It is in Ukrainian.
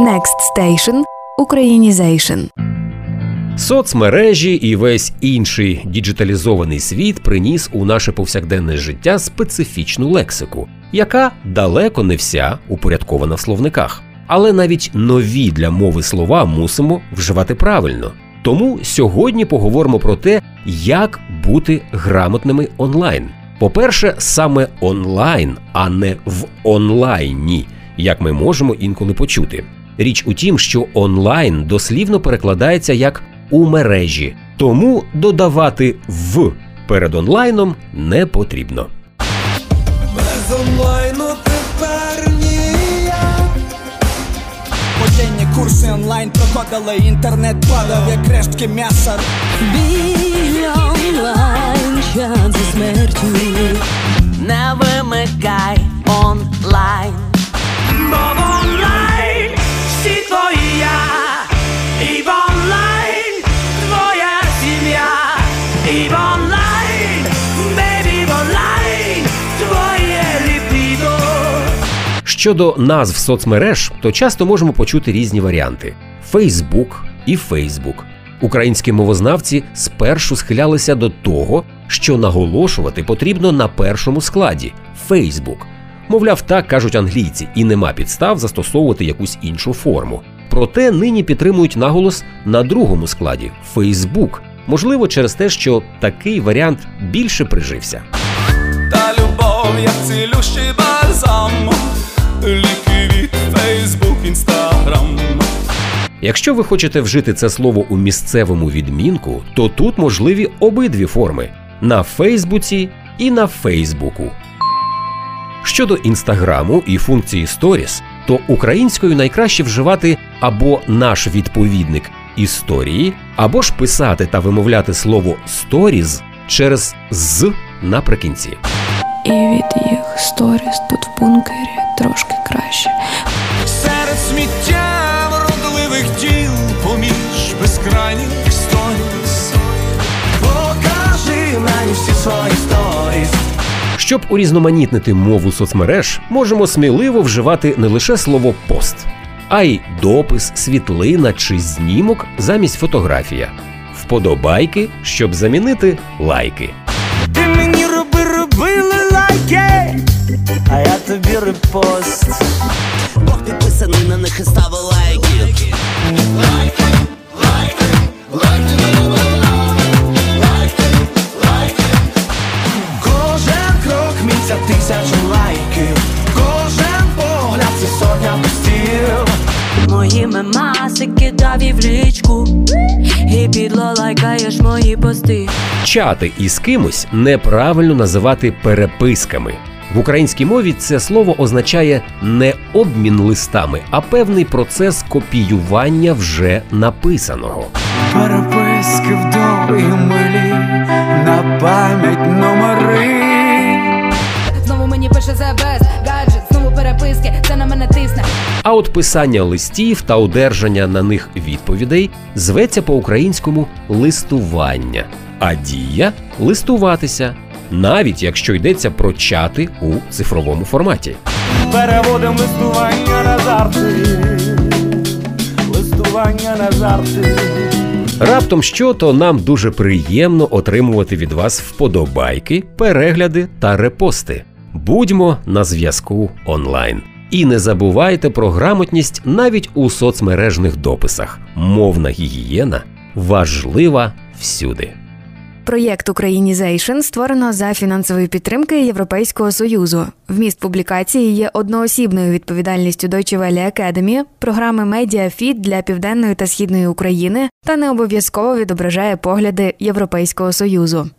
Next Station – Українізейшн. Соцмережі і весь інший діджиталізований світ приніс у наше повсякденне життя специфічну лексику, яка далеко не вся упорядкована в словниках. Але навіть нові для мови слова мусимо вживати правильно. Тому сьогодні поговоримо про те, як бути грамотними онлайн. По-перше, саме онлайн, а не в онлайні, як ми можемо інколи почути. Річ у тім, що онлайн дослівно перекладається як у мережі, тому додавати в перед онлайном не потрібно. Без онлайну тепер ніяк Воєнні курси онлайн проходили, інтернет падав, як рештки м'яса. Біль онлайн, час зі смертю. Не вимикай онлайн. Щодо назв соцмереж, то часто можемо почути різні варіанти: Фейсбук і Фейсбук. Українські мовознавці спершу схилялися до того, що наголошувати потрібно на першому складі Фейсбук. Мовляв, так кажуть англійці, і нема підстав застосовувати якусь іншу форму. Проте нині підтримують наголос на другому складі Фейсбук. Можливо, через те, що такий варіант більше прижився. Та любов, як цілющий бальзам Ліки від Фейсбук, Інстаграм Якщо ви хочете вжити це слово у місцевому відмінку, то тут можливі обидві форми на Фейсбуці і на Фейсбуку. Щодо інстаграму і функції Stories, то українською найкраще вживати або наш відповідник історії, або ж писати та вимовляти слово Stories через з наприкінці. І від їх сторіс тут в бункері трошки краще. Серед сміття вродливих діл Поміж безкрайніх сторіс Покажи мені всі свої сторіс Щоб урізноманітнити мову соцмереж, можемо сміливо вживати не лише слово пост, а й допис, світлина чи знімок замість фотографія, вподобайки, щоб замінити лайки. Ти мені роби, робили лайки, а я тобі репост. Бог підписаний на них і ставив лайки. Мої мемаси кидав і в лічку. І підло лайкаєш мої пости. Чати із кимось неправильно називати переписками. В українській мові це слово означає не обмін листами, а певний процес копіювання вже написаного. Переписки вдовгі милі На пам'ять номери Знову мені пише без гаджет, переписки, це на мене тисне. А от писання листів та одержання на них відповідей зветься по-українському листування, а дія листуватися, навіть якщо йдеться про чати у цифровому форматі. Переводим листування на жарти. Листування на жарти. Раптом що, то нам дуже приємно отримувати від вас вподобайки, перегляди та репости. Будьмо на зв'язку онлайн. І не забувайте про грамотність навіть у соцмережних дописах. Мовна гігієна важлива всюди. Проєкт Українізейшн створено за фінансової підтримки Європейського союзу. Вміст публікації є одноосібною відповідальністю Deutsche Welle Academy, програми Медіафіт для південної та східної України та не обов'язково відображає погляди Європейського союзу.